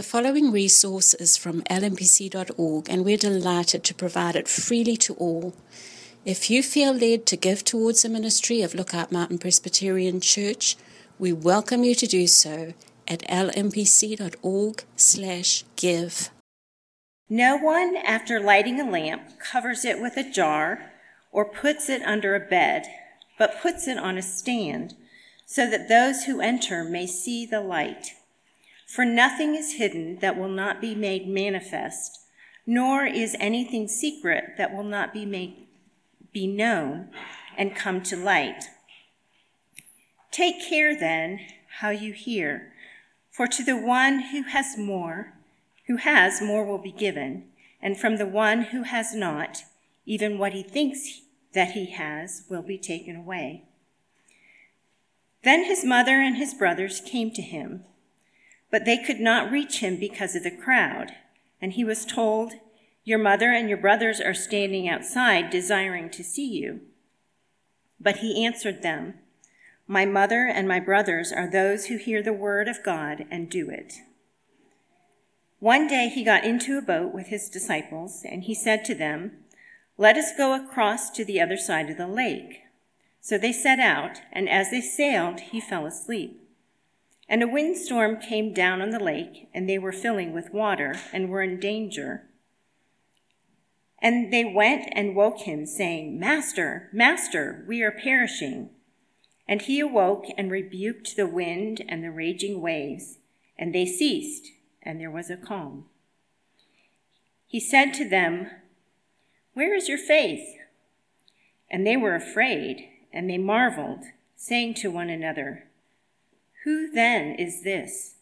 The following resource is from lmpc.org, and we're delighted to provide it freely to all. If you feel led to give towards the ministry of Lookout Mountain Presbyterian Church, we welcome you to do so at lmpc.org/give. No one, after lighting a lamp, covers it with a jar or puts it under a bed, but puts it on a stand, so that those who enter may see the light. For nothing is hidden that will not be made manifest, nor is anything secret that will not be made be known and come to light. Take care then how you hear, for to the one who has more, who has more will be given, and from the one who has not, even what he thinks that he has will be taken away. Then his mother and his brothers came to him but they could not reach him because of the crowd. And he was told, Your mother and your brothers are standing outside, desiring to see you. But he answered them, My mother and my brothers are those who hear the word of God and do it. One day he got into a boat with his disciples, and he said to them, Let us go across to the other side of the lake. So they set out, and as they sailed, he fell asleep. And a windstorm came down on the lake, and they were filling with water and were in danger. And they went and woke him, saying, Master, Master, we are perishing. And he awoke and rebuked the wind and the raging waves, and they ceased, and there was a calm. He said to them, Where is your faith? And they were afraid, and they marveled, saying to one another, who then is this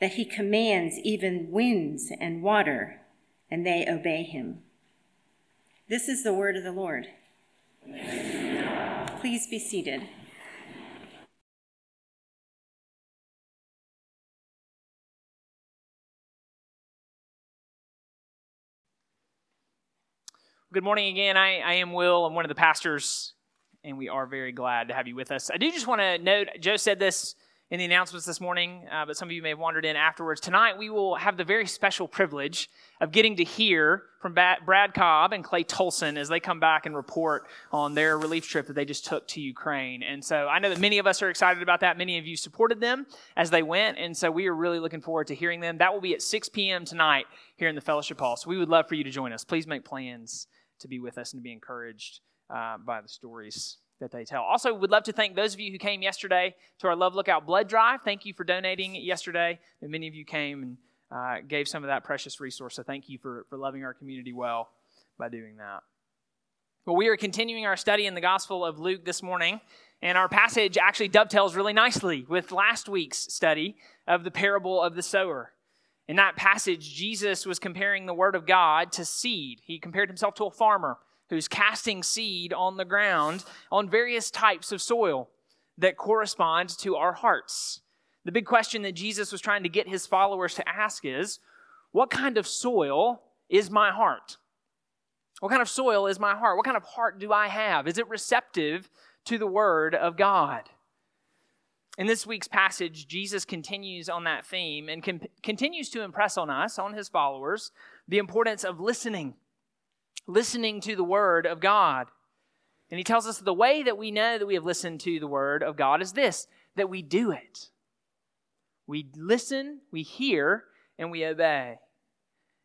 that he commands even winds and water, and they obey him? This is the word of the Lord. Please be seated. Good morning again. I, I am Will. I'm one of the pastors, and we are very glad to have you with us. I do just want to note Joe said this in the announcements this morning, uh, but some of you may have wandered in afterwards. Tonight, we will have the very special privilege of getting to hear from Brad Cobb and Clay Tolson as they come back and report on their relief trip that they just took to Ukraine. And so I know that many of us are excited about that. Many of you supported them as they went. And so we are really looking forward to hearing them. That will be at 6 p.m. tonight here in the Fellowship Hall. So we would love for you to join us. Please make plans to be with us and to be encouraged uh, by the stories that they tell. Also, would love to thank those of you who came yesterday to our Love Lookout blood drive. Thank you for donating yesterday. And many of you came and uh, gave some of that precious resource. So thank you for, for loving our community well by doing that. Well, we are continuing our study in the Gospel of Luke this morning, and our passage actually dovetails really nicely with last week's study of the parable of the sower. In that passage, Jesus was comparing the Word of God to seed. He compared himself to a farmer who's casting seed on the ground on various types of soil that correspond to our hearts. The big question that Jesus was trying to get his followers to ask is what kind of soil is my heart? What kind of soil is my heart? What kind of heart do I have? Is it receptive to the Word of God? In this week's passage, Jesus continues on that theme and con- continues to impress on us, on his followers, the importance of listening listening to the Word of God. And he tells us the way that we know that we have listened to the Word of God is this that we do it. We listen, we hear, and we obey.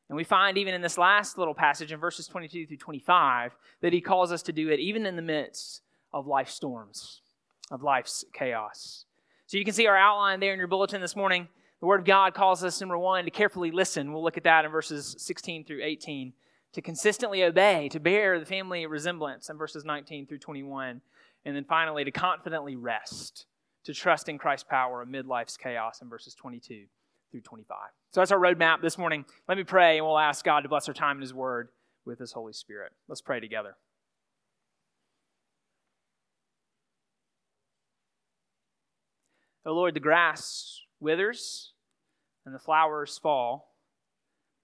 And we find even in this last little passage in verses 22 through 25 that he calls us to do it even in the midst of life's storms, of life's chaos. So you can see our outline there in your bulletin this morning. The Word of God calls us, number one, to carefully listen. We'll look at that in verses 16 through 18 to consistently obey, to bear the family resemblance in verses 19 through 21. And then finally, to confidently rest, to trust in Christ's power amid life's chaos in verses 22 through 25. So that's our roadmap this morning. Let me pray, and we'll ask God to bless our time in His Word with His Holy Spirit. Let's pray together. O Lord, the grass withers and the flowers fall,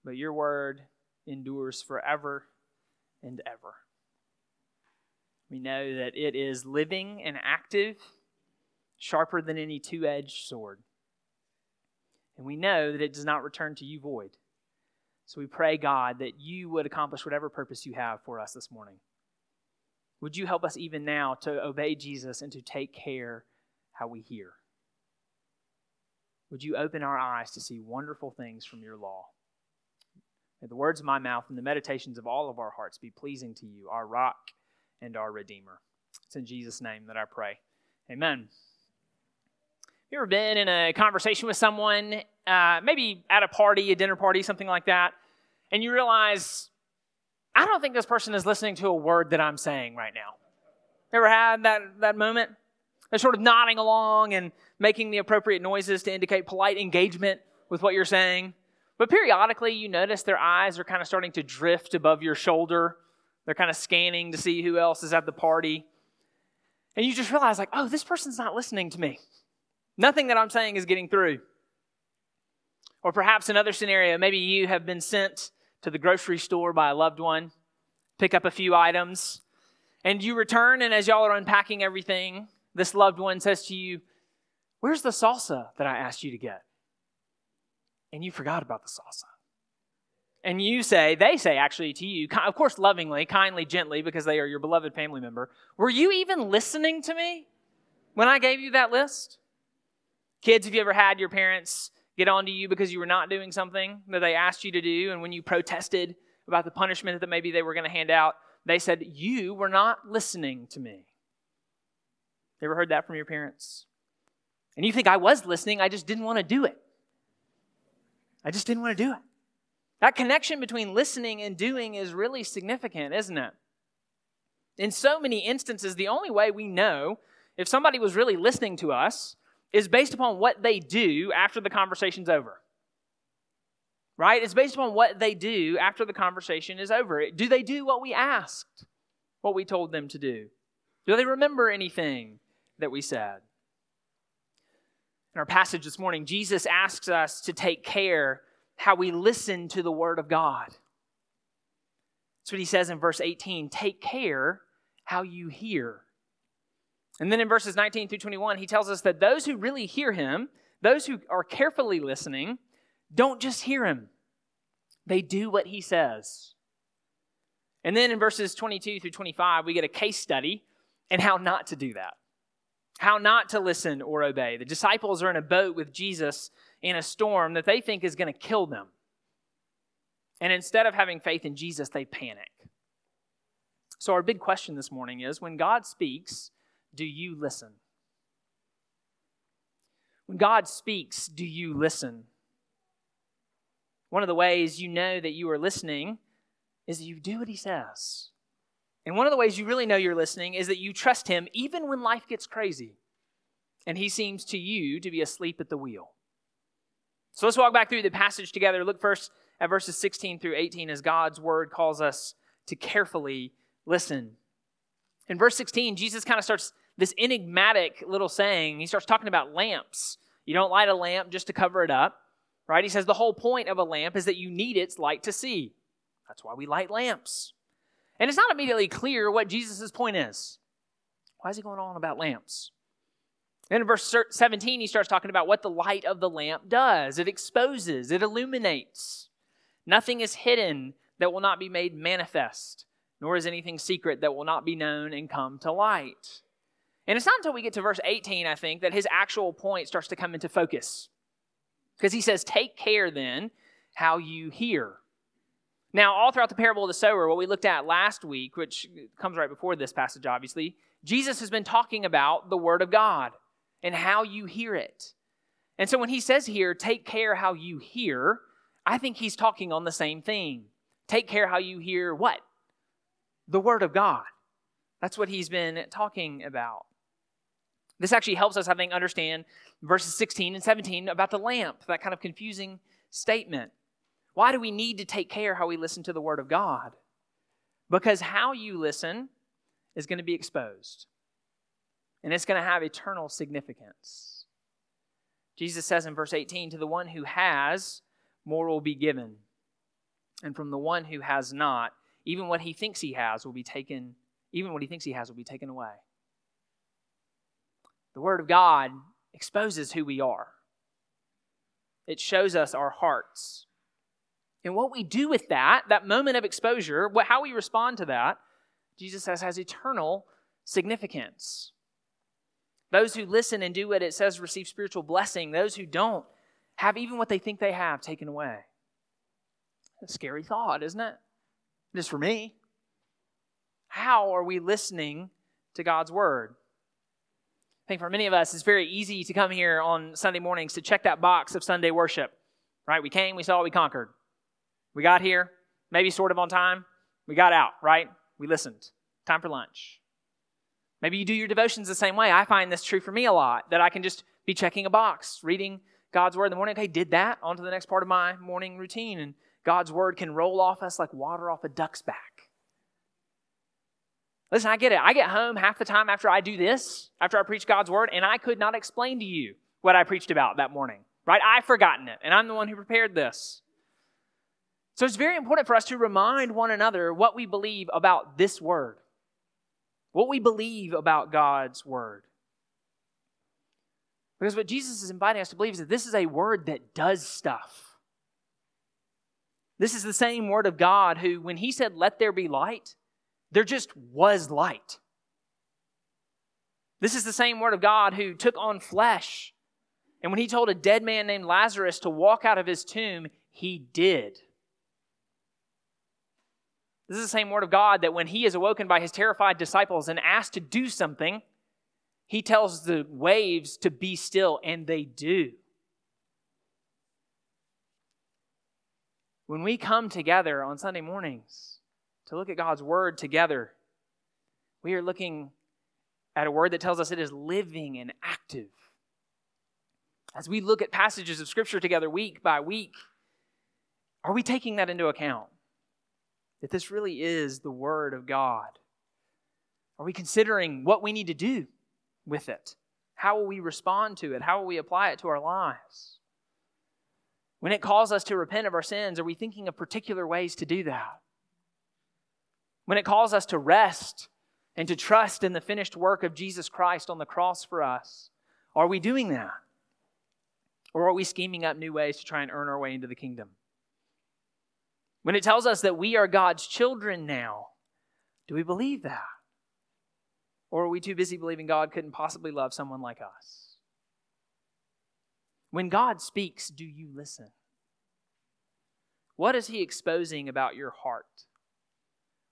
but your word endures forever and ever. We know that it is living and active, sharper than any two edged sword. And we know that it does not return to you void. So we pray, God, that you would accomplish whatever purpose you have for us this morning. Would you help us even now to obey Jesus and to take care how we hear? Would you open our eyes to see wonderful things from your law? May the words of my mouth and the meditations of all of our hearts be pleasing to you, our rock and our redeemer. It's in Jesus' name that I pray. Amen. Have You ever been in a conversation with someone, uh, maybe at a party, a dinner party, something like that, and you realize, I don't think this person is listening to a word that I'm saying right now. Ever had that, that moment? They're sort of nodding along and making the appropriate noises to indicate polite engagement with what you're saying. But periodically, you notice their eyes are kind of starting to drift above your shoulder. They're kind of scanning to see who else is at the party. And you just realize, like, oh, this person's not listening to me. Nothing that I'm saying is getting through. Or perhaps another scenario, maybe you have been sent to the grocery store by a loved one, pick up a few items, and you return, and as y'all are unpacking everything, this loved one says to you, Where's the salsa that I asked you to get? And you forgot about the salsa. And you say, they say actually to you, of course, lovingly, kindly, gently, because they are your beloved family member, were you even listening to me when I gave you that list? Kids, have you ever had your parents get on to you because you were not doing something that they asked you to do, and when you protested about the punishment that maybe they were going to hand out, they said, You were not listening to me. You ever heard that from your parents? And you think I was listening, I just didn't want to do it. I just didn't want to do it. That connection between listening and doing is really significant, isn't it? In so many instances, the only way we know if somebody was really listening to us is based upon what they do after the conversation's over. Right? It's based upon what they do after the conversation is over. Do they do what we asked, what we told them to do? Do they remember anything that we said? In our passage this morning, Jesus asks us to take care how we listen to the Word of God. That's what he says in verse 18 take care how you hear. And then in verses 19 through 21, he tells us that those who really hear him, those who are carefully listening, don't just hear him, they do what he says. And then in verses 22 through 25, we get a case study and how not to do that how not to listen or obey. The disciples are in a boat with Jesus in a storm that they think is going to kill them. And instead of having faith in Jesus, they panic. So, our big question this morning is when God speaks, do you listen? When God speaks, do you listen? One of the ways you know that you are listening is you do what He says. And one of the ways you really know you're listening is that you trust Him even when life gets crazy and He seems to you to be asleep at the wheel. So let's walk back through the passage together. Look first at verses 16 through 18 as God's word calls us to carefully listen. In verse 16, Jesus kind of starts this enigmatic little saying. He starts talking about lamps. You don't light a lamp just to cover it up, right? He says the whole point of a lamp is that you need its light to see. That's why we light lamps. And it's not immediately clear what Jesus' point is. Why is he going on about lamps? Then in verse 17, he starts talking about what the light of the lamp does it exposes, it illuminates. Nothing is hidden that will not be made manifest, nor is anything secret that will not be known and come to light. And it's not until we get to verse 18, I think, that his actual point starts to come into focus. Because he says, Take care then how you hear. Now, all throughout the parable of the sower, what we looked at last week, which comes right before this passage, obviously, Jesus has been talking about the Word of God and how you hear it. And so when he says here, take care how you hear, I think he's talking on the same thing. Take care how you hear what? The Word of God. That's what he's been talking about. This actually helps us, I think, understand verses 16 and 17 about the lamp, that kind of confusing statement. Why do we need to take care how we listen to the Word of God? Because how you listen is going to be exposed, and it's going to have eternal significance. Jesus says in verse 18, To the one who has, more will be given. And from the one who has not, even what he thinks he has will be taken, even what he thinks he has will be taken away. The Word of God exposes who we are. it shows us our hearts. And what we do with that, that moment of exposure, what, how we respond to that, Jesus says has eternal significance. Those who listen and do what it says receive spiritual blessing. Those who don't have even what they think they have taken away. A scary thought, isn't it? Is for me. How are we listening to God's word? I think for many of us, it's very easy to come here on Sunday mornings to check that box of Sunday worship. Right? We came, we saw, we conquered. We got here, maybe sort of on time. We got out, right? We listened. Time for lunch. Maybe you do your devotions the same way. I find this true for me a lot that I can just be checking a box, reading God's word in the morning. Okay, did that. On to the next part of my morning routine. And God's word can roll off us like water off a duck's back. Listen, I get it. I get home half the time after I do this, after I preach God's word, and I could not explain to you what I preached about that morning, right? I've forgotten it, and I'm the one who prepared this. So it's very important for us to remind one another what we believe about this word, what we believe about God's word. Because what Jesus is inviting us to believe is that this is a word that does stuff. This is the same word of God who, when he said, Let there be light, there just was light. This is the same word of God who took on flesh. And when he told a dead man named Lazarus to walk out of his tomb, he did. This is the same word of God that when he is awoken by his terrified disciples and asked to do something, he tells the waves to be still, and they do. When we come together on Sunday mornings to look at God's word together, we are looking at a word that tells us it is living and active. As we look at passages of Scripture together week by week, are we taking that into account? That this really is the Word of God? Are we considering what we need to do with it? How will we respond to it? How will we apply it to our lives? When it calls us to repent of our sins, are we thinking of particular ways to do that? When it calls us to rest and to trust in the finished work of Jesus Christ on the cross for us, are we doing that? Or are we scheming up new ways to try and earn our way into the kingdom? When it tells us that we are God's children now, do we believe that? Or are we too busy believing God couldn't possibly love someone like us? When God speaks, do you listen? What is He exposing about your heart?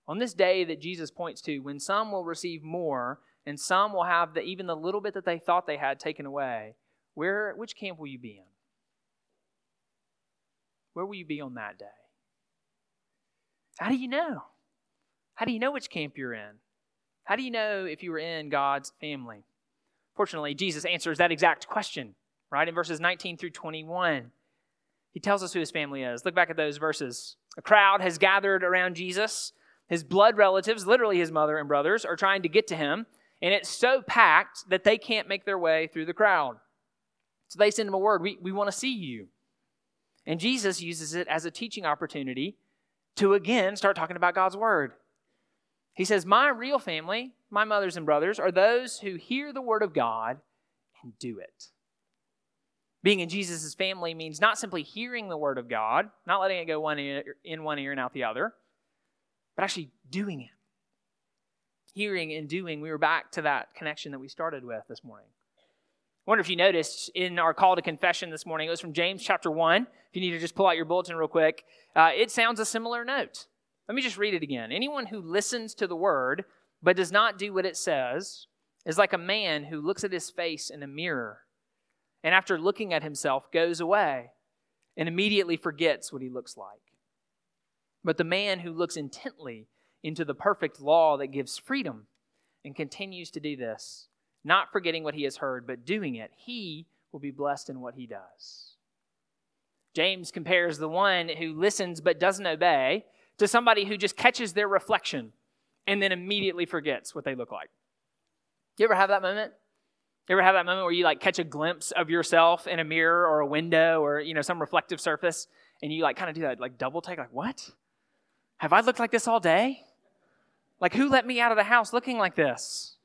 On this day that Jesus points to, when some will receive more and some will have the, even the little bit that they thought they had taken away, where, which camp will you be in? Where will you be on that day? How do you know? How do you know which camp you're in? How do you know if you were in God's family? Fortunately, Jesus answers that exact question, right, in verses 19 through 21. He tells us who his family is. Look back at those verses. A crowd has gathered around Jesus. His blood relatives, literally his mother and brothers, are trying to get to him, and it's so packed that they can't make their way through the crowd. So they send him a word We, we want to see you. And Jesus uses it as a teaching opportunity to again start talking about God's word. He says, My real family, my mothers and brothers, are those who hear the word of God and do it. Being in Jesus' family means not simply hearing the word of God, not letting it go one ear, in one ear and out the other, but actually doing it. Hearing and doing, we were back to that connection that we started with this morning. Wonder if you noticed in our call to confession this morning, it was from James chapter 1. If you need to just pull out your bulletin real quick, uh, it sounds a similar note. Let me just read it again. Anyone who listens to the word but does not do what it says is like a man who looks at his face in a mirror and after looking at himself goes away and immediately forgets what he looks like. But the man who looks intently into the perfect law that gives freedom and continues to do this, not forgetting what he has heard, but doing it, he will be blessed in what he does. James compares the one who listens but doesn't obey to somebody who just catches their reflection and then immediately forgets what they look like. You ever have that moment? You ever have that moment where you like catch a glimpse of yourself in a mirror or a window or you know some reflective surface and you like kind of do that like double take like what? Have I looked like this all day? Like who let me out of the house looking like this?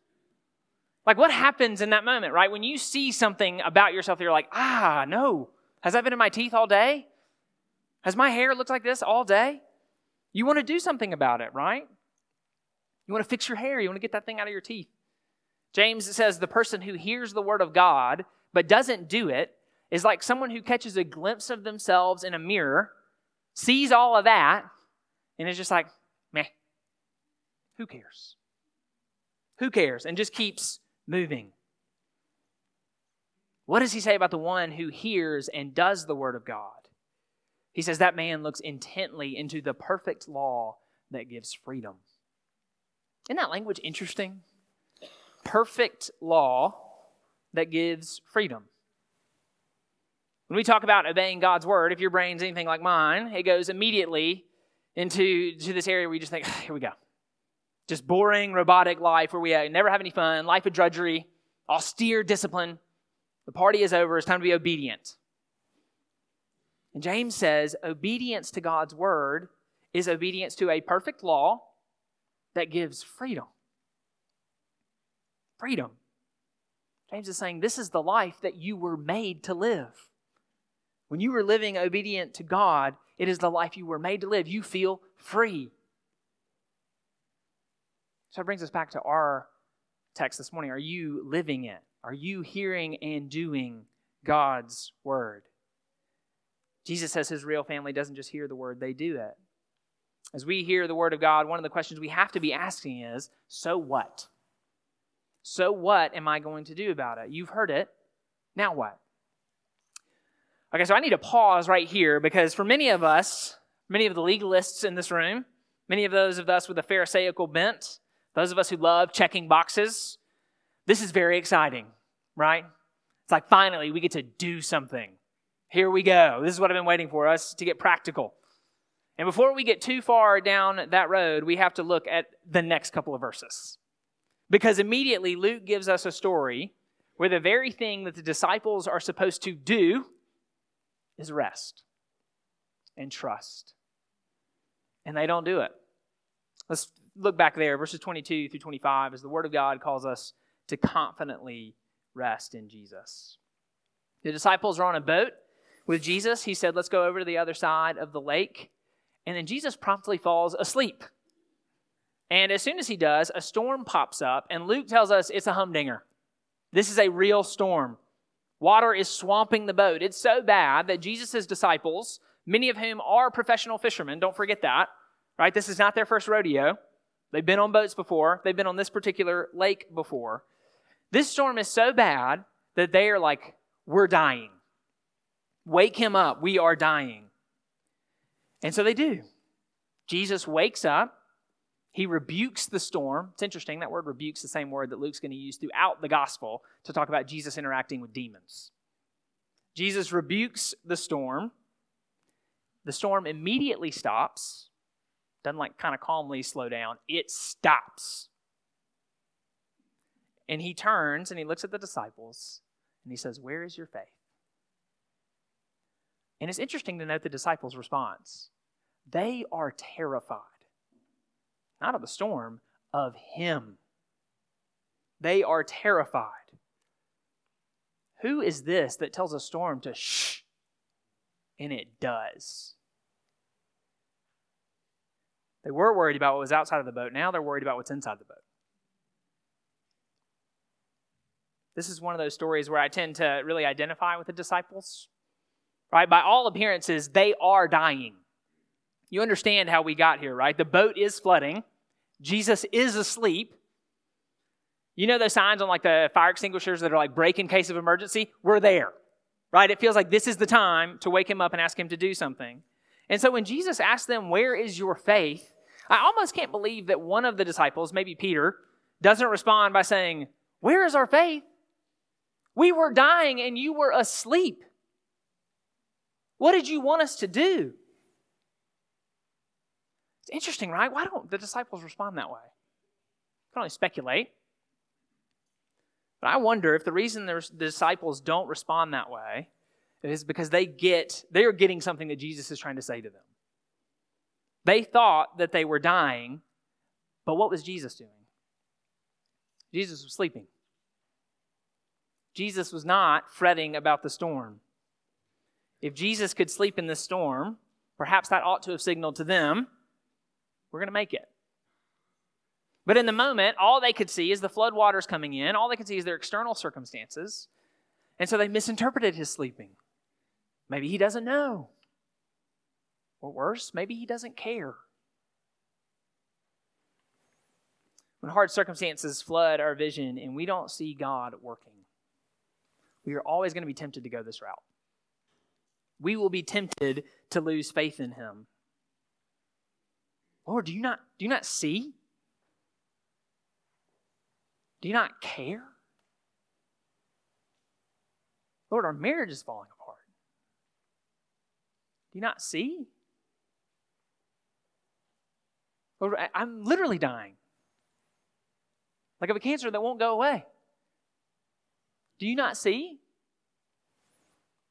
Like, what happens in that moment, right? When you see something about yourself, you're like, ah, no, Has that been in my teeth all day? Has my hair looked like this all day? You want to do something about it, right? You want to fix your hair. You want to get that thing out of your teeth. James says the person who hears the word of God but doesn't do it is like someone who catches a glimpse of themselves in a mirror, sees all of that, and is just like, meh, who cares? Who cares? And just keeps moving. What does he say about the one who hears and does the word of God? He says that man looks intently into the perfect law that gives freedom. Isn't that language interesting? Perfect law that gives freedom. When we talk about obeying God's word, if your brain's anything like mine, it goes immediately into to this area where you just think, here we go. Just boring, robotic life where we never have any fun, life of drudgery, austere discipline. The party is over. It's time to be obedient. And James says obedience to God's word is obedience to a perfect law that gives freedom. Freedom. James is saying this is the life that you were made to live. When you were living obedient to God, it is the life you were made to live. You feel free. So it brings us back to our text this morning. Are you living it? Are you hearing and doing God's word? Jesus says his real family doesn't just hear the word, they do it. As we hear the word of God, one of the questions we have to be asking is so what? So what am I going to do about it? You've heard it. Now what? Okay, so I need to pause right here because for many of us, many of the legalists in this room, many of those of us with a Pharisaical bent, those of us who love checking boxes, this is very exciting, right? It's like finally we get to do something. Here we go. This is what I've been waiting for us to get practical. And before we get too far down that road, we have to look at the next couple of verses. Because immediately Luke gives us a story where the very thing that the disciples are supposed to do is rest and trust. And they don't do it. Let's look back there, verses 22 through 25, as the Word of God calls us to confidently rest in Jesus. The disciples are on a boat with Jesus. He said, Let's go over to the other side of the lake. And then Jesus promptly falls asleep. And as soon as he does, a storm pops up, and Luke tells us it's a humdinger. This is a real storm. Water is swamping the boat. It's so bad that Jesus' disciples, many of whom are professional fishermen, don't forget that, right? This is not their first rodeo. They've been on boats before, they've been on this particular lake before. This storm is so bad that they are like, We're dying. Wake him up. We are dying. And so they do. Jesus wakes up. He rebukes the storm. It's interesting, that word rebukes the same word that Luke's going to use throughout the gospel to talk about Jesus interacting with demons. Jesus rebukes the storm. The storm immediately stops. Doesn't like kind of calmly slow down. It stops. And he turns and he looks at the disciples and he says, Where is your faith? And it's interesting to note the disciples' response. They are terrified, not of the storm, of him. They are terrified. Who is this that tells a storm to shh? And it does. They were worried about what was outside of the boat. Now they're worried about what's inside the boat. This is one of those stories where I tend to really identify with the disciples right? By all appearances, they are dying. You understand how we got here, right? The boat is flooding. Jesus is asleep. You know those signs on like the fire extinguishers that are like break in case of emergency? We're there, right? It feels like this is the time to wake him up and ask him to do something. And so when Jesus asked them, Where is your faith? I almost can't believe that one of the disciples, maybe Peter, doesn't respond by saying, Where is our faith? We were dying and you were asleep. What did you want us to do? It's interesting, right? Why don't the disciples respond that way? I can only speculate. But I wonder if the reason the disciples don't respond that way is because they get they are getting something that Jesus is trying to say to them. They thought that they were dying, but what was Jesus doing? Jesus was sleeping. Jesus was not fretting about the storm. if Jesus could sleep in the storm, perhaps that ought to have signaled to them, we're going to make it. But in the moment, all they could see is the flood waters coming in. All they could see is their external circumstances. And so they misinterpreted his sleeping. Maybe he doesn't know. Or worse, maybe he doesn't care. When hard circumstances flood our vision and we don't see God working, we are always going to be tempted to go this route. We will be tempted to lose faith in him. Lord, do you not do you not see? Do you not care? Lord, our marriage is falling apart. Do you not see? I'm literally dying. Like of a cancer that won't go away. Do you not see?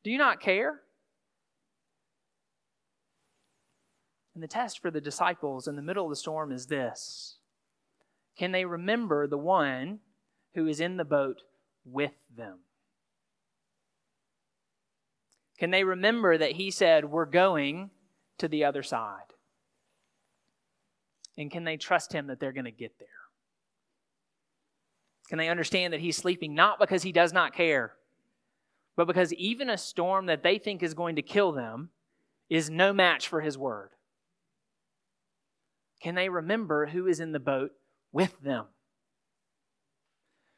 Do you not care? And the test for the disciples in the middle of the storm is this Can they remember the one who is in the boat with them? Can they remember that he said, We're going to the other side? And can they trust him that they're going to get there? Can they understand that he's sleeping not because he does not care, but because even a storm that they think is going to kill them is no match for his word? Can they remember who is in the boat with them?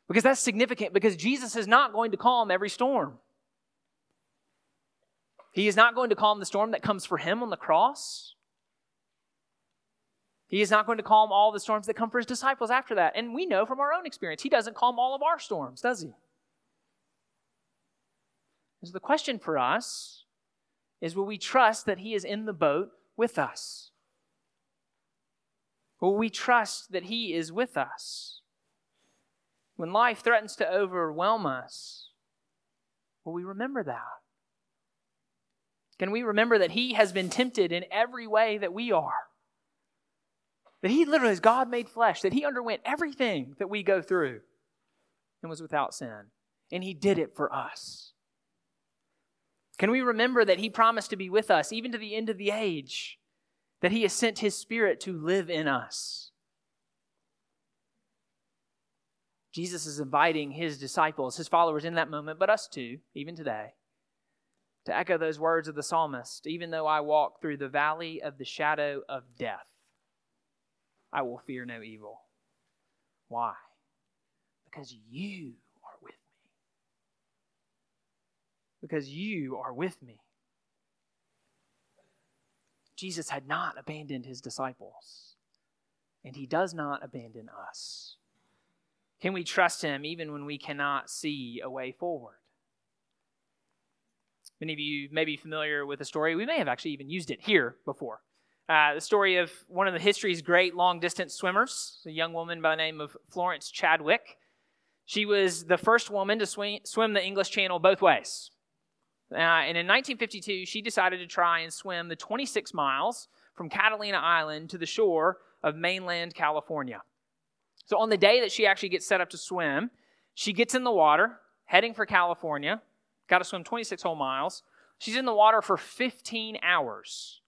Because that's significant because Jesus is not going to calm every storm. He is not going to calm the storm that comes for him on the cross. He is not going to calm all the storms that come for his disciples after that. And we know from our own experience, he doesn't calm all of our storms, does he? So the question for us is will we trust that he is in the boat with us? Will we trust that he is with us? When life threatens to overwhelm us, will we remember that? Can we remember that he has been tempted in every way that we are? That he literally is God made flesh, that he underwent everything that we go through and was without sin. And he did it for us. Can we remember that he promised to be with us even to the end of the age? That he has sent his spirit to live in us? Jesus is inviting his disciples, his followers in that moment, but us too, even today, to echo those words of the psalmist even though I walk through the valley of the shadow of death. I will fear no evil. Why? Because you are with me. Because you are with me. Jesus had not abandoned his disciples, and he does not abandon us. Can we trust him even when we cannot see a way forward? Many of you may be familiar with the story. We may have actually even used it here before. Uh, the story of one of the history's great long distance swimmers, a young woman by the name of Florence Chadwick. She was the first woman to swim, swim the English Channel both ways. Uh, and in 1952, she decided to try and swim the 26 miles from Catalina Island to the shore of mainland California. So, on the day that she actually gets set up to swim, she gets in the water, heading for California, got to swim 26 whole miles. She's in the water for 15 hours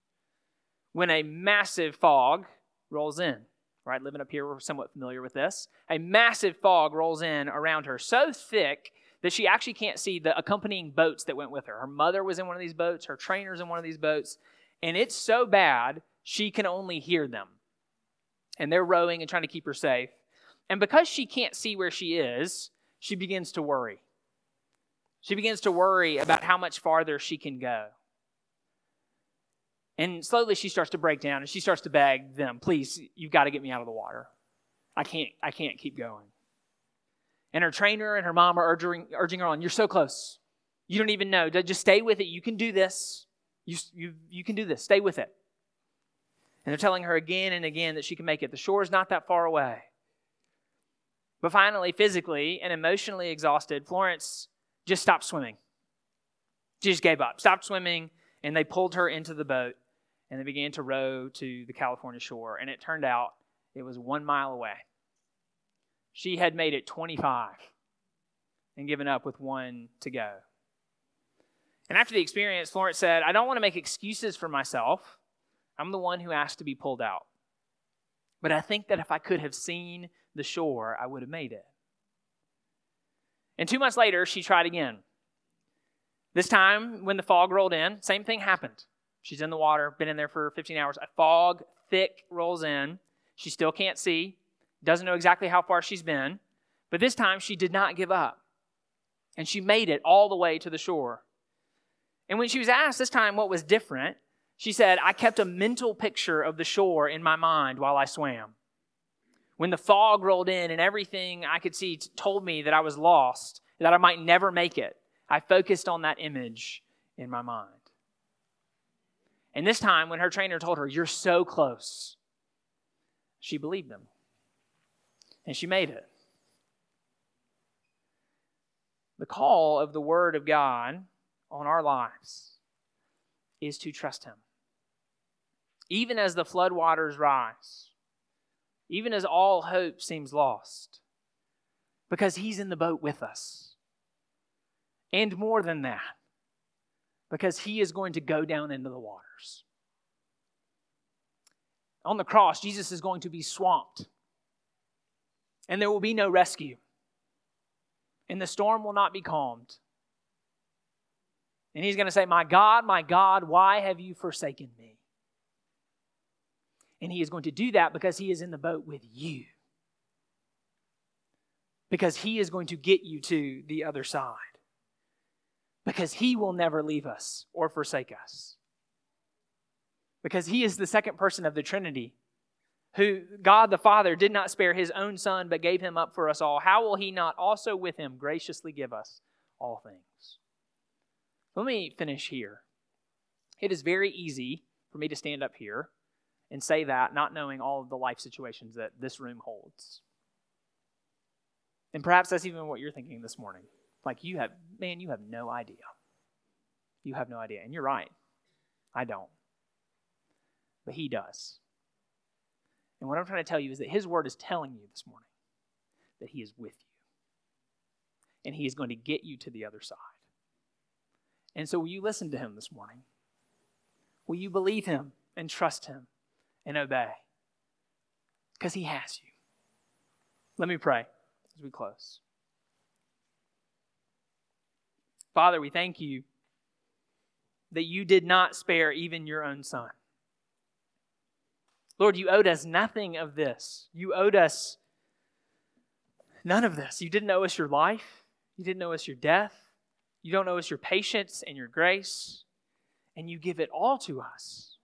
when a massive fog rolls in. Right, living up here, we're somewhat familiar with this. A massive fog rolls in around her, so thick that she actually can't see the accompanying boats that went with her. Her mother was in one of these boats, her trainer's in one of these boats, and it's so bad she can only hear them. And they're rowing and trying to keep her safe. And because she can't see where she is, she begins to worry. She begins to worry about how much farther she can go. And slowly she starts to break down and she starts to beg them, please, you've got to get me out of the water. I can't, I can't keep going. And her trainer and her mom are urging, urging her on, you're so close. You don't even know. Just stay with it. You can do this. You, you, you can do this. Stay with it. And they're telling her again and again that she can make it. The shore is not that far away. But finally, physically and emotionally exhausted, Florence just stopped swimming. She just gave up, stopped swimming, and they pulled her into the boat and they began to row to the California shore. And it turned out it was one mile away. She had made it 25 and given up with one to go. And after the experience, Florence said, I don't want to make excuses for myself. I'm the one who asked to be pulled out. But I think that if I could have seen the shore, I would have made it. And two months later, she tried again. This time, when the fog rolled in, same thing happened. She's in the water, been in there for 15 hours. A fog, thick, rolls in. She still can't see, doesn't know exactly how far she's been. But this time, she did not give up. And she made it all the way to the shore. And when she was asked this time what was different, she said, I kept a mental picture of the shore in my mind while I swam. When the fog rolled in and everything I could see told me that I was lost, that I might never make it, I focused on that image in my mind. And this time, when her trainer told her, You're so close, she believed him. And she made it. The call of the Word of God on our lives is to trust Him. Even as the floodwaters rise, even as all hope seems lost, because He's in the boat with us. And more than that, because He is going to go down into the waters. On the cross, Jesus is going to be swamped, and there will be no rescue, and the storm will not be calmed. And he's going to say, My God, my God, why have you forsaken me? And he is going to do that because he is in the boat with you. Because he is going to get you to the other side. Because he will never leave us or forsake us. Because he is the second person of the Trinity who God the Father did not spare his own Son, but gave him up for us all, how will he not also with him graciously give us all things? Let me finish here. It is very easy for me to stand up here and say that, not knowing all of the life situations that this room holds. And perhaps that's even what you're thinking this morning. Like, you have, man, you have no idea. You have no idea. And you're right. I don't. But He does. And what I'm trying to tell you is that His Word is telling you this morning that He is with you. And He is going to get you to the other side. And so, will you listen to him this morning? Will you believe him and trust him and obey? Because he has you. Let me pray as we close. Father, we thank you that you did not spare even your own son. Lord, you owed us nothing of this. You owed us none of this. You didn't owe us your life, you didn't owe us your death. You don't owe us your patience and your grace, and you give it all to us.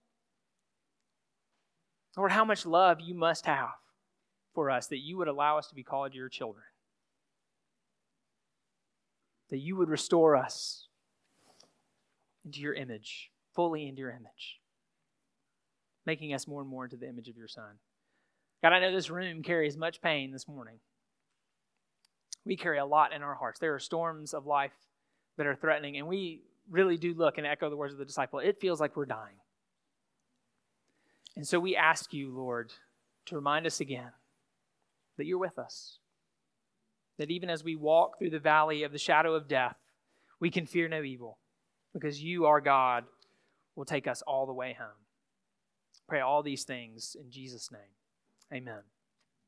Lord, how much love you must have for us that you would allow us to be called your children. That you would restore us into your image, fully into your image, making us more and more into the image of your Son. God, I know this room carries much pain this morning. We carry a lot in our hearts. There are storms of life that are threatening, and we really do look and echo the words of the disciple. It feels like we're dying. And so we ask you, Lord, to remind us again that you're with us. That even as we walk through the valley of the shadow of death, we can fear no evil because you, our God, will take us all the way home. Pray all these things in Jesus' name. Amen.